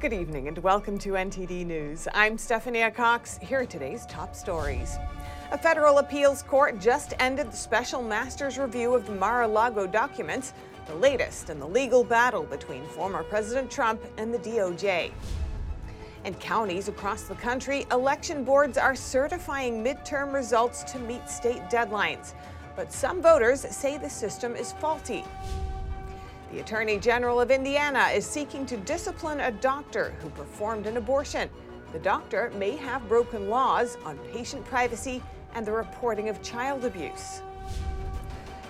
Good evening and welcome to NTD News. I'm Stephanie Cox. Here are today's top stories. A federal appeals court just ended the special master's review of the Mar a Lago documents, the latest in the legal battle between former President Trump and the DOJ. In counties across the country, election boards are certifying midterm results to meet state deadlines. But some voters say the system is faulty. The Attorney General of Indiana is seeking to discipline a doctor who performed an abortion. The doctor may have broken laws on patient privacy and the reporting of child abuse.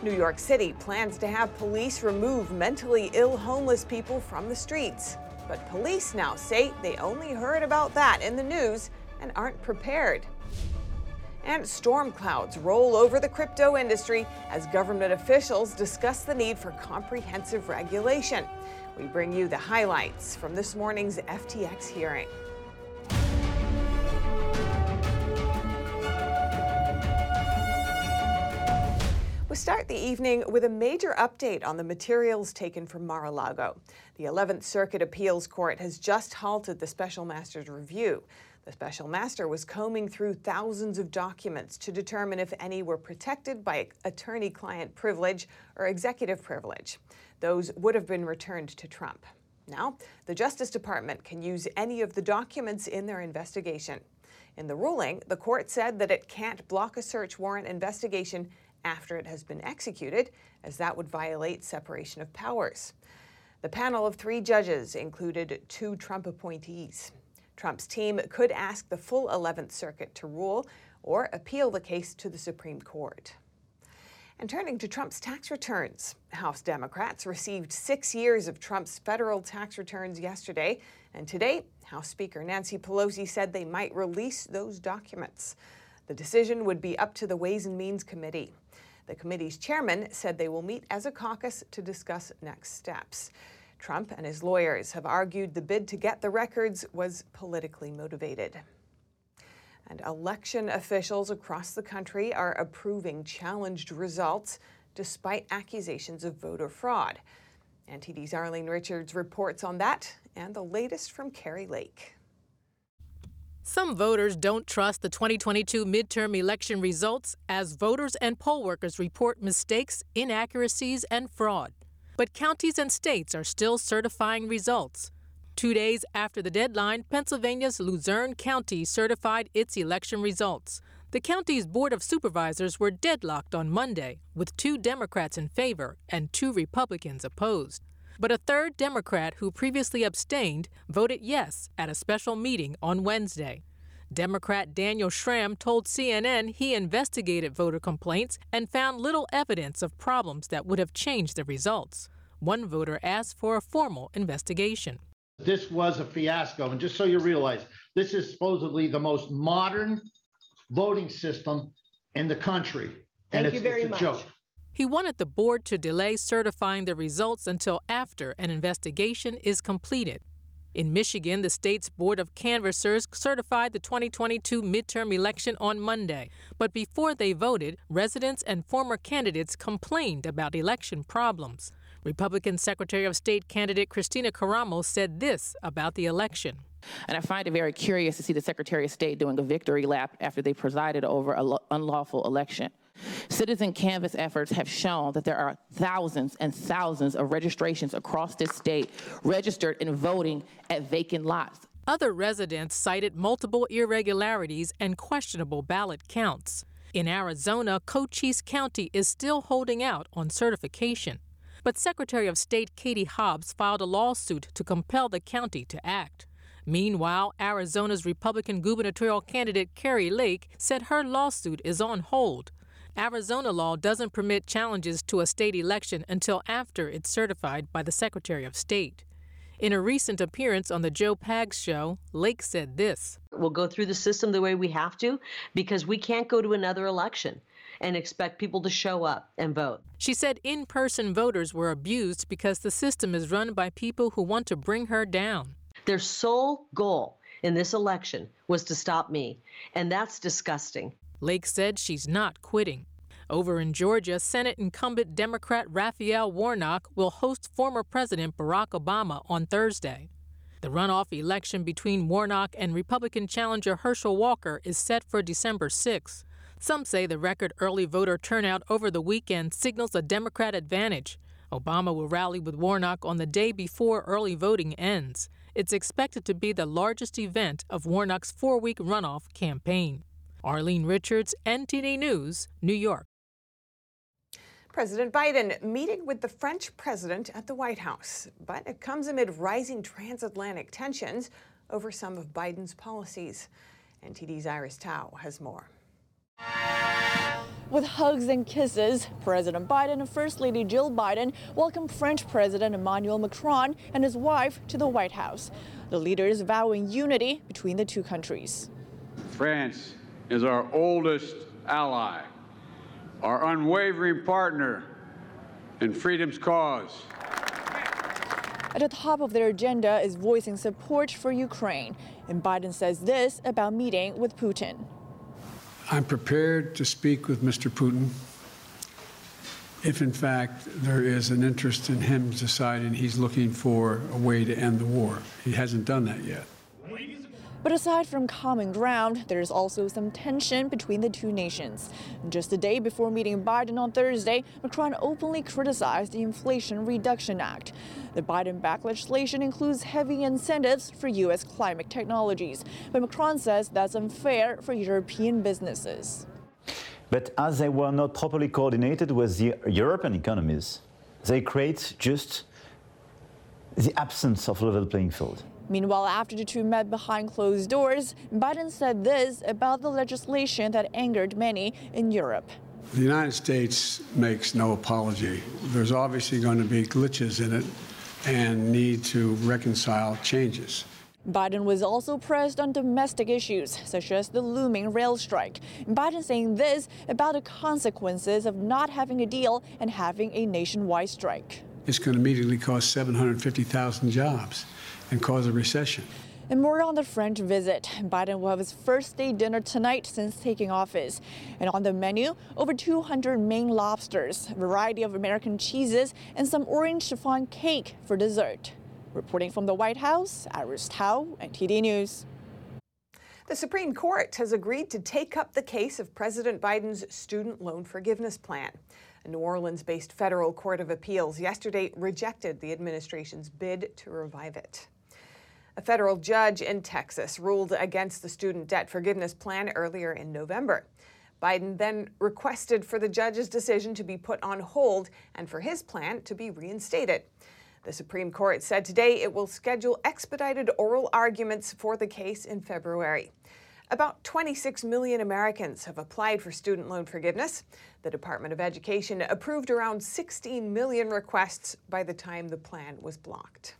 New York City plans to have police remove mentally ill homeless people from the streets. But police now say they only heard about that in the news and aren't prepared. And storm clouds roll over the crypto industry as government officials discuss the need for comprehensive regulation. We bring you the highlights from this morning's FTX hearing. We start the evening with a major update on the materials taken from Mar a Lago. The 11th Circuit Appeals Court has just halted the special master's review. The special master was combing through thousands of documents to determine if any were protected by attorney client privilege or executive privilege. Those would have been returned to Trump. Now, the Justice Department can use any of the documents in their investigation. In the ruling, the court said that it can't block a search warrant investigation after it has been executed, as that would violate separation of powers. The panel of three judges included two Trump appointees. Trump's team could ask the full 11th Circuit to rule or appeal the case to the Supreme Court. And turning to Trump's tax returns, House Democrats received six years of Trump's federal tax returns yesterday, and today, House Speaker Nancy Pelosi said they might release those documents. The decision would be up to the Ways and Means Committee. The committee's chairman said they will meet as a caucus to discuss next steps. Trump and his lawyers have argued the bid to get the records was politically motivated. And election officials across the country are approving challenged results despite accusations of voter fraud. NTD's Arlene Richards reports on that and the latest from Kari Lake. Some voters don't trust the 2022 midterm election results as voters and poll workers report mistakes, inaccuracies, and fraud but counties and states are still certifying results. Two days after the deadline, Pennsylvania's Luzerne County certified its election results. The county's Board of Supervisors were deadlocked on Monday, with two Democrats in favor and two Republicans opposed. But a third Democrat who previously abstained voted yes at a special meeting on Wednesday. Democrat Daniel Schramm told CNN he investigated voter complaints and found little evidence of problems that would have changed the results. One voter asked for a formal investigation. This was a fiasco. And just so you realize, this is supposedly the most modern voting system in the country. Thank and you very it's a much. joke. He wanted the board to delay certifying the results until after an investigation is completed. In Michigan, the state's Board of Canvassers certified the 2022 midterm election on Monday. But before they voted, residents and former candidates complained about election problems. Republican Secretary of State candidate Kristina Karamo said this about the election. And I find it very curious to see the Secretary of State doing a victory lap after they presided over an unlawful election. Citizen canvass efforts have shown that there are thousands and thousands of registrations across this state registered in voting at vacant lots. Other residents cited multiple irregularities and questionable ballot counts. In Arizona, Cochise County is still holding out on certification. But Secretary of State Katie Hobbs filed a lawsuit to compel the county to act. Meanwhile, Arizona's Republican gubernatorial candidate Kari Lake said her lawsuit is on hold Arizona law doesn't permit challenges to a state election until after it's certified by the Secretary of State. In a recent appearance on the Joe Pags show, Lake said this We'll go through the system the way we have to because we can't go to another election and expect people to show up and vote. She said in person voters were abused because the system is run by people who want to bring her down. Their sole goal in this election was to stop me, and that's disgusting. Lake said she's not quitting. Over in Georgia, Senate incumbent Democrat Raphael Warnock will host former President Barack Obama on Thursday. The runoff election between Warnock and Republican challenger Herschel Walker is set for December 6. Some say the record early voter turnout over the weekend signals a Democrat advantage. Obama will rally with Warnock on the day before early voting ends. It's expected to be the largest event of Warnock's four week runoff campaign. Arlene Richards, NTD News, New York. President Biden meeting with the French president at the White House, but it comes amid rising transatlantic tensions over some of Biden's policies. NTD's Iris Tao has more. With hugs and kisses, President Biden and First Lady Jill Biden welcomed French President Emmanuel Macron and his wife to the White House. The leaders vowing unity between the two countries. France is our oldest ally, our unwavering partner in freedom's cause. At the top of their agenda is voicing support for Ukraine. And Biden says this about meeting with Putin. I'm prepared to speak with Mr. Putin if, in fact, there is an interest in him deciding he's looking for a way to end the war. He hasn't done that yet. But aside from common ground, there's also some tension between the two nations. Just a day before meeting Biden on Thursday, Macron openly criticized the Inflation Reduction Act. The Biden backed legislation includes heavy incentives for U.S. climate technologies, but Macron says that's unfair for European businesses. But as they were not properly coordinated with the European economies, they create just the absence of level playing field. Meanwhile, after the two met behind closed doors, Biden said this about the legislation that angered many in Europe. The United States makes no apology. There's obviously going to be glitches in it and need to reconcile changes. Biden was also pressed on domestic issues, such as the looming rail strike. Biden saying this about the consequences of not having a deal and having a nationwide strike. It's going to immediately cost 750,000 jobs and cause a recession. And more on the French visit. Biden will have his first day dinner tonight since taking office. And on the menu, over 200 Maine lobsters, a variety of American cheeses, and some orange chiffon cake for dessert. Reporting from the White House, Iris Tao, NTD News. The Supreme Court has agreed to take up the case of President Biden's student loan forgiveness plan. A New Orleans based federal court of appeals yesterday rejected the administration's bid to revive it. A federal judge in Texas ruled against the student debt forgiveness plan earlier in November. Biden then requested for the judge's decision to be put on hold and for his plan to be reinstated. The Supreme Court said today it will schedule expedited oral arguments for the case in February. About 26 million Americans have applied for student loan forgiveness. The Department of Education approved around 16 million requests by the time the plan was blocked.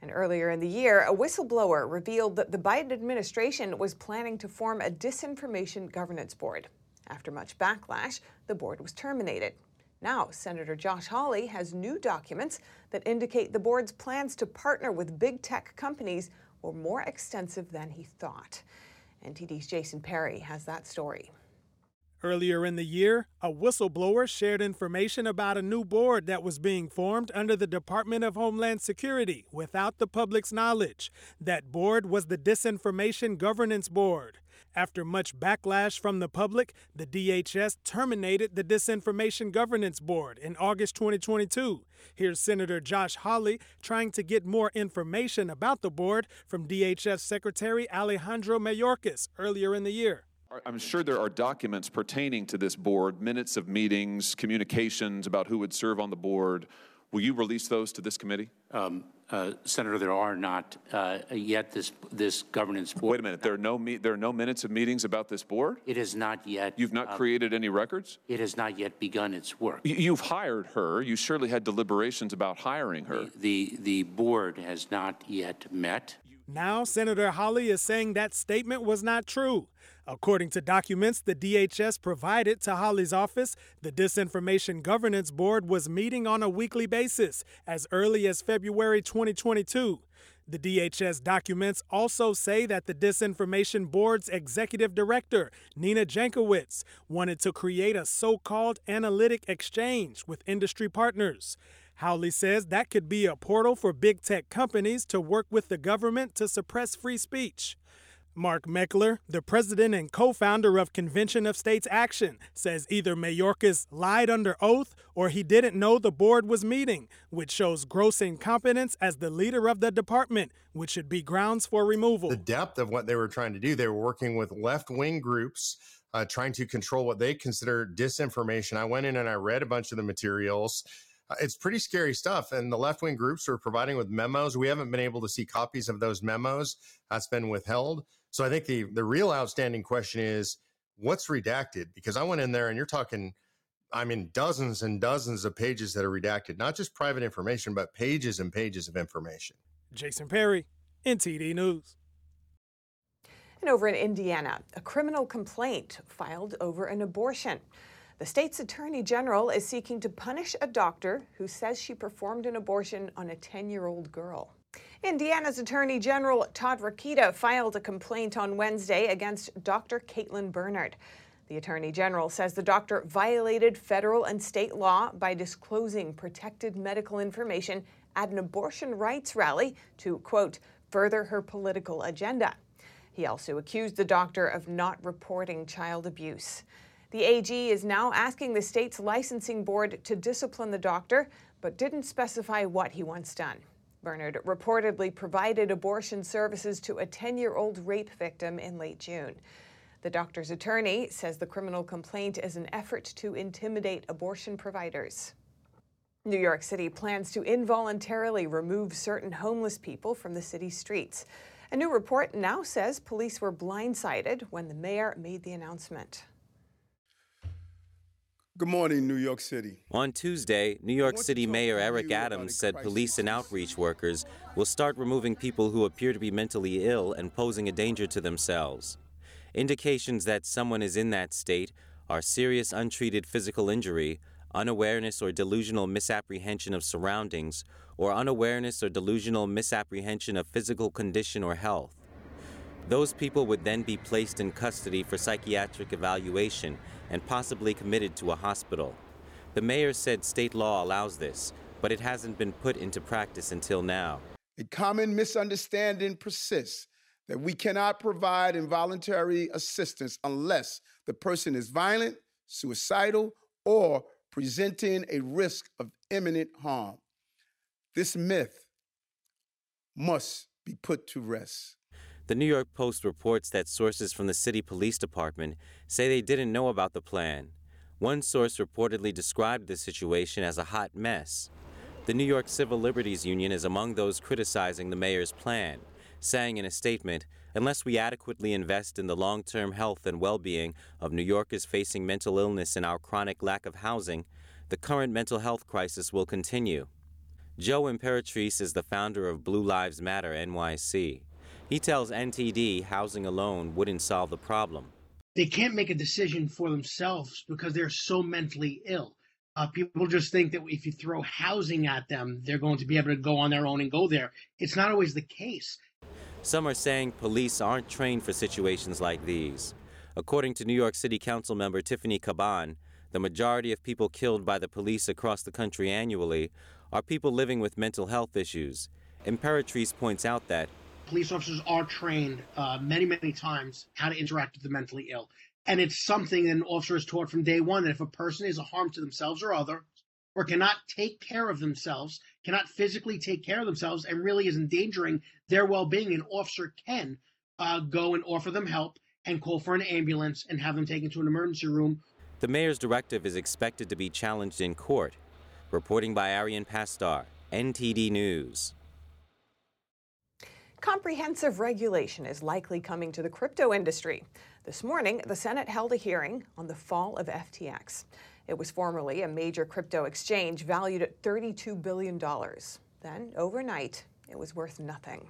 And earlier in the year, a whistleblower revealed that the Biden administration was planning to form a disinformation governance board. After much backlash, the board was terminated. Now, Senator Josh Hawley has new documents that indicate the board's plans to partner with big tech companies were more extensive than he thought. NTD's Jason Perry has that story. Earlier in the year, a whistleblower shared information about a new board that was being formed under the Department of Homeland Security without the public's knowledge. That board was the Disinformation Governance Board. After much backlash from the public, the DHS terminated the Disinformation Governance Board in August 2022. Here's Senator Josh Hawley trying to get more information about the board from DHS Secretary Alejandro Mayorkas earlier in the year. I'm sure there are documents pertaining to this board, minutes of meetings, communications about who would serve on the board. Will you release those to this committee? Um, uh, Senator, there are not uh, yet this this governance board. Wait a minute. There are no me- there are no minutes of meetings about this board. It has not yet. You've not uh, created any records. It has not yet begun its work. You've hired her. You surely had deliberations about hiring her. The the, the board has not yet met. Now, Senator Hawley is saying that statement was not true. According to documents the DHS provided to Hawley's office, the Disinformation Governance Board was meeting on a weekly basis as early as February 2022. The DHS documents also say that the Disinformation Board's executive director, Nina Jankowicz, wanted to create a so called analytic exchange with industry partners. Hawley says that could be a portal for big tech companies to work with the government to suppress free speech. Mark Meckler, the president and co founder of Convention of States Action, says either Mayorkas lied under oath or he didn't know the board was meeting, which shows gross incompetence as the leader of the department, which should be grounds for removal. The depth of what they were trying to do, they were working with left wing groups. Uh, trying to control what they consider disinformation. I went in and I read a bunch of the materials. Uh, it's pretty scary stuff. And the left wing groups are providing with memos. We haven't been able to see copies of those memos. That's been withheld. So I think the the real outstanding question is what's redacted? Because I went in there and you're talking, I mean, dozens and dozens of pages that are redacted, not just private information, but pages and pages of information. Jason Perry, NTD News. And over in Indiana, a criminal complaint filed over an abortion. The state's attorney general is seeking to punish a doctor who says she performed an abortion on a 10 year old girl. Indiana's Attorney General Todd Rokita filed a complaint on Wednesday against Dr. Caitlin Bernard. The Attorney General says the doctor violated federal and state law by disclosing protected medical information at an abortion rights rally to, quote, further her political agenda. He also accused the doctor of not reporting child abuse. The AG is now asking the state's licensing board to discipline the doctor, but didn't specify what he wants done. Bernard reportedly provided abortion services to a 10 year old rape victim in late June. The doctor's attorney says the criminal complaint is an effort to intimidate abortion providers. New York City plans to involuntarily remove certain homeless people from the city's streets. A new report now says police were blindsided when the mayor made the announcement. Good morning, New York City. On Tuesday, New York City Mayor Eric Adams said police and outreach workers will start removing people who appear to be mentally ill and posing a danger to themselves. Indications that someone is in that state are serious untreated physical injury, unawareness or delusional misapprehension of surroundings, or unawareness or delusional misapprehension of physical condition or health. Those people would then be placed in custody for psychiatric evaluation and possibly committed to a hospital. The mayor said state law allows this, but it hasn't been put into practice until now. A common misunderstanding persists that we cannot provide involuntary assistance unless the person is violent, suicidal, or presenting a risk of imminent harm. This myth must be put to rest. The New York Post reports that sources from the city police department say they didn't know about the plan. One source reportedly described the situation as a hot mess. The New York Civil Liberties Union is among those criticizing the mayor's plan, saying in a statement, unless we adequately invest in the long term health and well being of New Yorkers facing mental illness and our chronic lack of housing, the current mental health crisis will continue. Joe Imperatrice is the founder of Blue Lives Matter NYC. He tells NTD housing alone wouldn't solve the problem. They can't make a decision for themselves because they're so mentally ill. Uh, people just think that if you throw housing at them, they're going to be able to go on their own and go there. It's not always the case. Some are saying police aren't trained for situations like these. According to New York City Council member Tiffany Caban, the majority of people killed by the police across the country annually are people living with mental health issues. Imperatrice points out that police officers are trained uh, many, many times how to interact with the mentally ill. And it's something an officer is taught from day one that if a person is a harm to themselves or other, or cannot take care of themselves, cannot physically take care of themselves, and really is endangering their well being, an officer can uh, go and offer them help and call for an ambulance and have them taken to an emergency room. The mayor's directive is expected to be challenged in court. Reporting by Arian Pastar, NTD News. Comprehensive regulation is likely coming to the crypto industry. This morning, the Senate held a hearing on the fall of FTX. It was formerly a major crypto exchange valued at $32 billion. Then, overnight, it was worth nothing.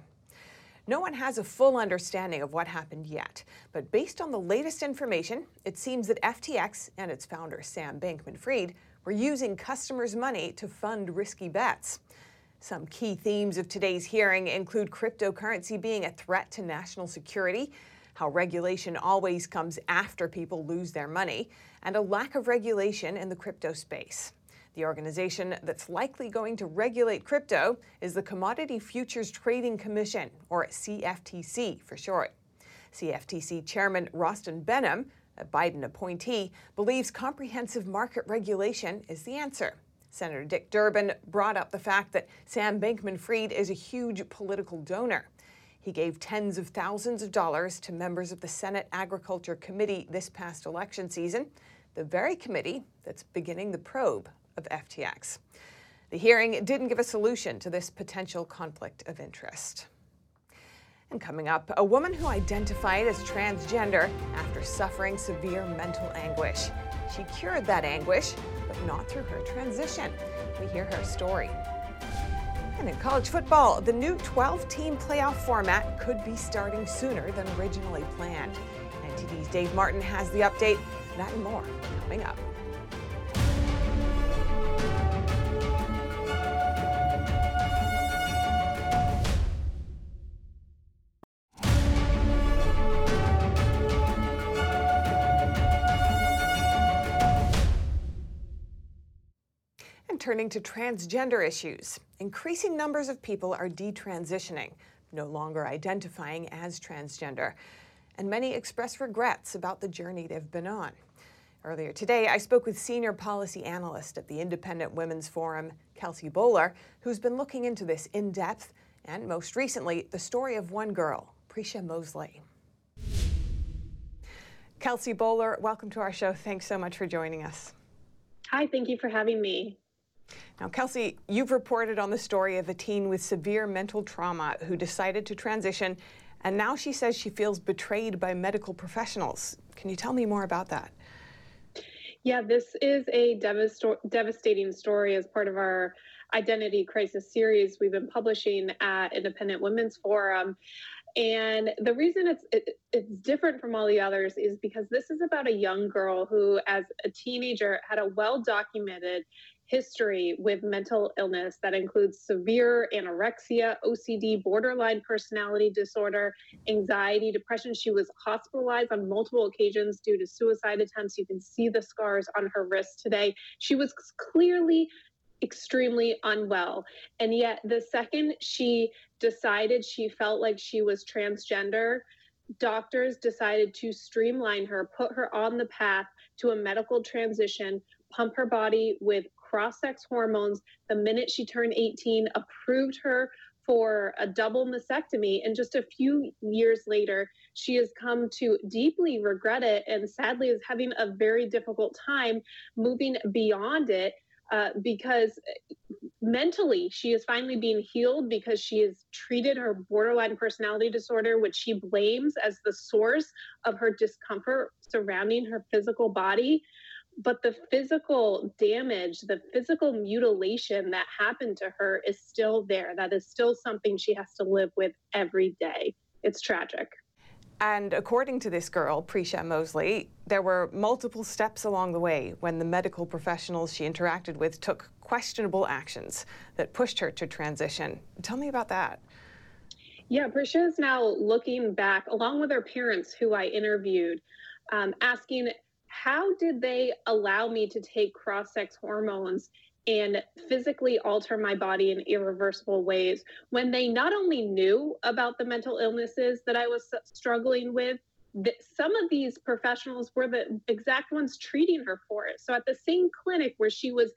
No one has a full understanding of what happened yet, but based on the latest information, it seems that FTX and its founder, Sam Bankman Fried, were using customers' money to fund risky bets. Some key themes of today's hearing include cryptocurrency being a threat to national security, how regulation always comes after people lose their money, and a lack of regulation in the crypto space. The organization that's likely going to regulate crypto is the Commodity Futures Trading Commission, or CFTC for short. CFTC Chairman Rostin Behnam, a Biden appointee, believes comprehensive market regulation is the answer. Senator Dick Durbin brought up the fact that Sam Bankman Fried is a huge political donor. He gave tens of thousands of dollars to members of the Senate Agriculture Committee this past election season, the very committee that's beginning the probe of FTX. The hearing didn't give a solution to this potential conflict of interest. And coming up, a woman who identified as transgender after suffering severe mental anguish. She cured that anguish, but not through her transition. We hear her story. And in college football, the new 12 team playoff format could be starting sooner than originally planned. NTD's Dave Martin has the update. That and more coming up. Turning to transgender issues. Increasing numbers of people are detransitioning, no longer identifying as transgender, and many express regrets about the journey they've been on. Earlier today, I spoke with senior policy analyst at the Independent Women's Forum, Kelsey Bolar, who's been looking into this in depth, and most recently, the story of one girl, Prisha Mosley. Kelsey Bolar, welcome to our show. Thanks so much for joining us. Hi, thank you for having me. Now, Kelsey, you've reported on the story of a teen with severe mental trauma who decided to transition, and now she says she feels betrayed by medical professionals. Can you tell me more about that? Yeah, this is a devastating story as part of our identity crisis series we've been publishing at Independent Women's Forum. And the reason it's it, it's different from all the others is because this is about a young girl who, as a teenager, had a well documented history with mental illness that includes severe anorexia, OCD, borderline personality disorder, anxiety, depression. She was hospitalized on multiple occasions due to suicide attempts. You can see the scars on her wrist today. She was clearly extremely unwell. And yet, the second she decided she felt like she was transgender, doctors decided to streamline her, put her on the path to a medical transition, pump her body with cross sex hormones the minute she turned 18, approved her for a double mastectomy. And just a few years later, she has come to deeply regret it and sadly is having a very difficult time moving beyond it uh, because mentally she is finally being healed because she has treated her borderline personality disorder, which she blames as the source of her discomfort surrounding her physical body but the physical damage, the physical mutilation that happened to her is still there. That is still something she has to live with every day. It's tragic. And according to this girl, Prisha Mosley, there were multiple steps along the way when the medical professionals she interacted with took questionable actions that pushed her to transition. Tell me about that. Yeah, Prisha is now looking back, along with her parents, who I interviewed, um, asking how did they allow me to take cross sex hormones and physically alter my body in irreversible ways when they not only knew about the mental illnesses that I was struggling with, some of these professionals were the exact ones treating her for it. So at the same clinic where she was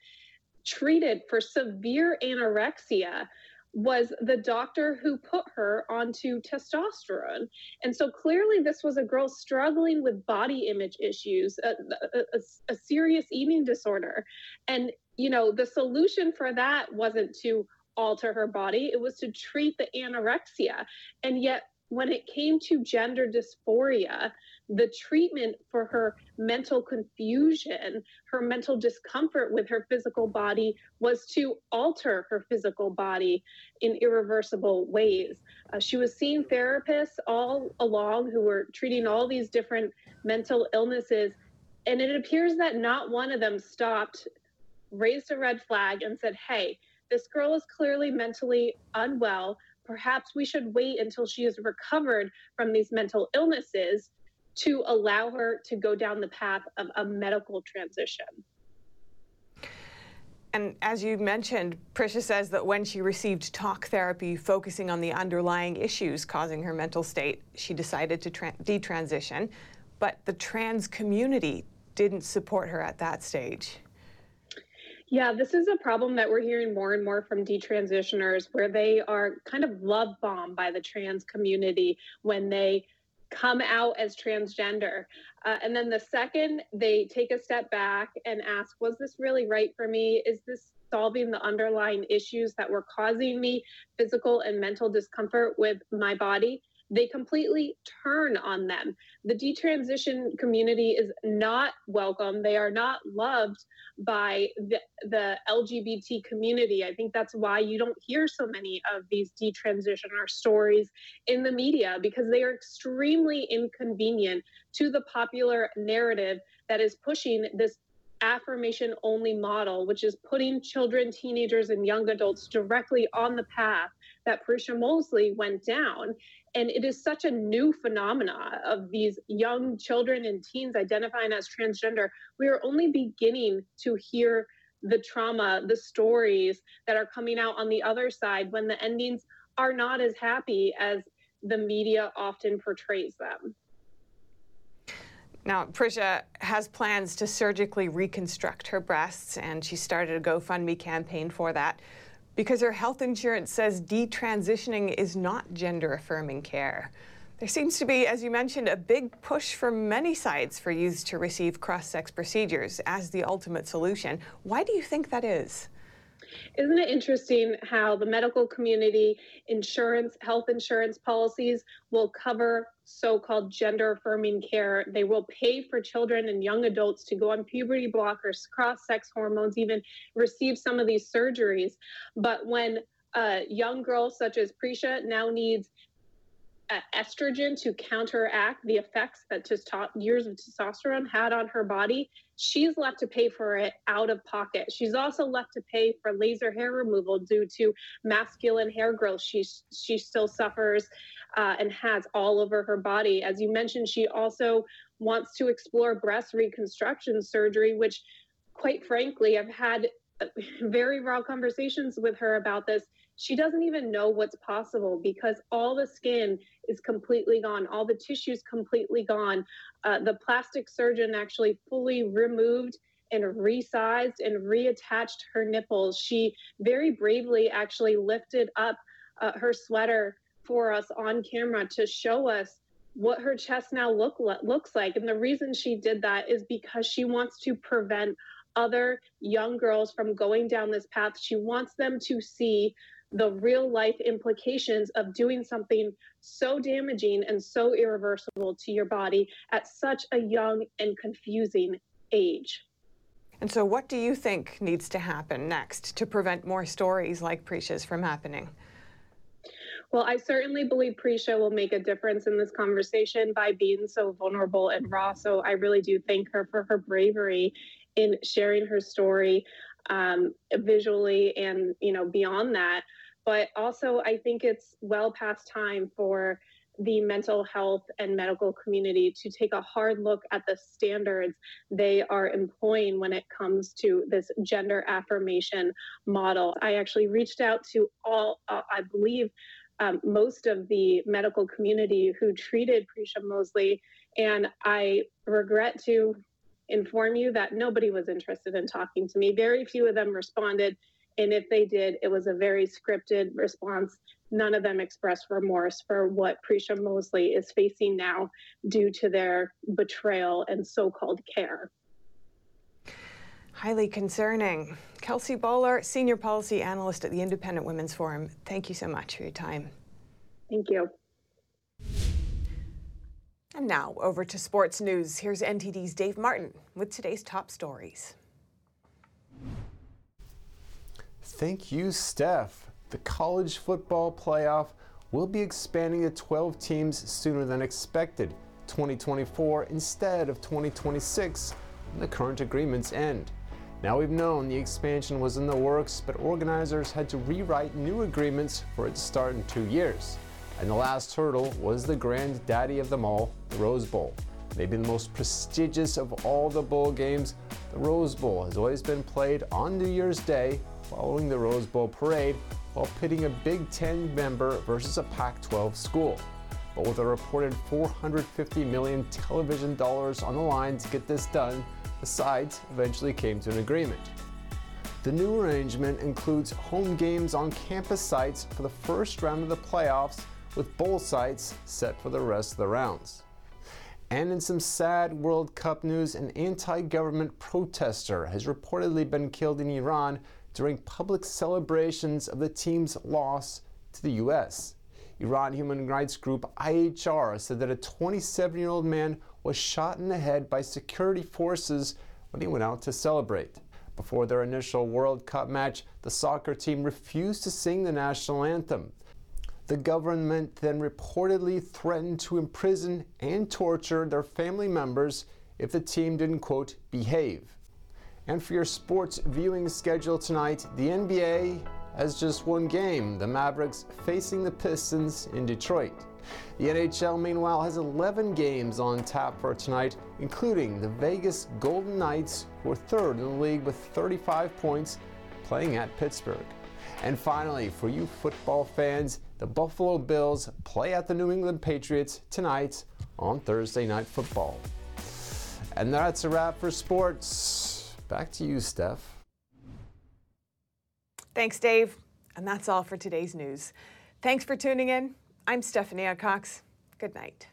treated for severe anorexia, was the doctor who put her onto testosterone. And so clearly, this was a girl struggling with body image issues, a, a, a, serious eating disorder. And, you know, the solution for that wasn't to alter her body, it was to treat the anorexia. And yet, when it came to gender dysphoria, the treatment for her mental confusion, her mental discomfort with her physical body was to alter her physical body in irreversible ways. Uh, she was seeing therapists all along who were treating all these different mental illnesses. And it appears that not one of them stopped, raised a red flag, and said, Hey, this girl is clearly mentally unwell. Perhaps we should wait until she is recovered from these mental illnesses to allow her to go down the path of a medical transition. And as you mentioned, Prisha says that when she received talk therapy focusing on the underlying issues causing her mental state, she decided to tra- detransition. But the trans community didn't support her at that stage. Yeah, this is a problem that we're hearing more and more from detransitioners where they are kind of love bombed by the trans community when they come out as transgender. Uh, and then the second they take a step back and ask, was this really right for me? Is this solving the underlying issues that were causing me physical and mental discomfort with my body? They completely turn on them. The detransition community is not welcome. They are not loved by the, the LGBT community. I think that's why you don't hear so many of these detransitioner stories in the media because they are extremely inconvenient to the popular narrative that is pushing this affirmation only model, which is putting children, teenagers, and young adults directly on the path that Patricia Mosley went down. And it is such a new phenomena of these young children and teens identifying as transgender. We are only beginning to hear the trauma, the stories that are coming out on the other side when the endings are not as happy as the media often portrays them. Now, Prisha has plans to surgically reconstruct her breasts, and she started a GoFundMe campaign for that because her health insurance says detransitioning is not gender affirming care. There seems to be, as you mentioned, a big push from many sides for youths to receive cross sex procedures as the ultimate solution. Why do you think that is? Isn't it interesting how the medical community, insurance, health insurance policies will cover so called gender affirming care? They will pay for children and young adults to go on puberty blockers, cross sex hormones, even receive some of these surgeries. But when a young girl such as Prisha now needs uh, estrogen to counteract the effects that years of testosterone had on her body, she's left to pay for it out of pocket. She's also left to pay for laser hair removal due to masculine hair growth she she still suffers uh, and has all over her body. As you mentioned, she also wants to explore breast reconstruction surgery, which, quite frankly, I've had uh, very raw conversations with her about this she doesn't even know what's possible because all the skin is completely gone, all the tissue's completely gone. Uh, the plastic surgeon actually fully removed and resized and reattached her nipples. She very bravely actually lifted up uh, her sweater for us on camera to show us what her chest now look looks like. And the reason she did that is because she wants to prevent other young girls from going down this path. She wants them to see the real life implications of doing something so damaging and so irreversible to your body at such a young and confusing age. And so, what do you think needs to happen next to prevent more stories like Prisha's from happening? Well, I certainly believe Prisha will make a difference in this conversation by being so vulnerable and raw. So I really do thank her for her bravery in sharing her story um, visually and you know beyond that. But also, I think it's well past time for the mental health and medical community to take a hard look at the standards they are employing when it comes to this gender affirmation model. I actually reached out to all, uh, I believe, um, most of the medical community who treated Prisha Mosley, and I regret to inform you that nobody was interested in talking to me. Very few of them responded and if they did, it was a very scripted response. None of them expressed remorse for what Prisha Mosley is facing now due to their betrayal and so called care. Highly concerning. Kelsey Bolar, Senior Policy Analyst at the Independent Women's Forum, thank you so much for your time. Thank you. And now over to sports news. Here's NTD's Dave Martin with today's top stories. Thank you, Steph. The college football playoff will be expanding to 12 teams sooner than expected, 2024 instead of 2026, when the current agreements end. Now we've known the expansion was in the works, but organizers had to rewrite new agreements for it to start in two years. And the last hurdle was the granddaddy of them all, the Rose Bowl. Maybe the most prestigious of all the bowl games, the Rose Bowl has always been played on New Year's Day following the Rose Bowl parade while pitting a Big Ten member versus a Pac 12 school. But with a reported 450 million television dollars on the line to get this done, the sides eventually came to an agreement. The new arrangement includes home games on campus sites for the first round of the playoffs, with bowl sites set for the rest of the rounds. And in some sad World Cup news, an anti government protester has reportedly been killed in Iran during public celebrations of the team's loss to the U.S. Iran human rights group IHR said that a 27 year old man was shot in the head by security forces when he went out to celebrate. Before their initial World Cup match, the soccer team refused to sing the national anthem. The government then reportedly threatened to imprison and torture their family members if the team didn't, quote, behave. And for your sports viewing schedule tonight, the NBA has just one game the Mavericks facing the Pistons in Detroit. The NHL, meanwhile, has 11 games on tap for tonight, including the Vegas Golden Knights, who are third in the league with 35 points, playing at Pittsburgh. And finally, for you football fans, the Buffalo Bills play at the New England Patriots tonight on Thursday Night Football. And that's a wrap for sports. Back to you, Steph. Thanks, Dave. And that's all for today's news. Thanks for tuning in. I'm Stephanie Cox. Good night.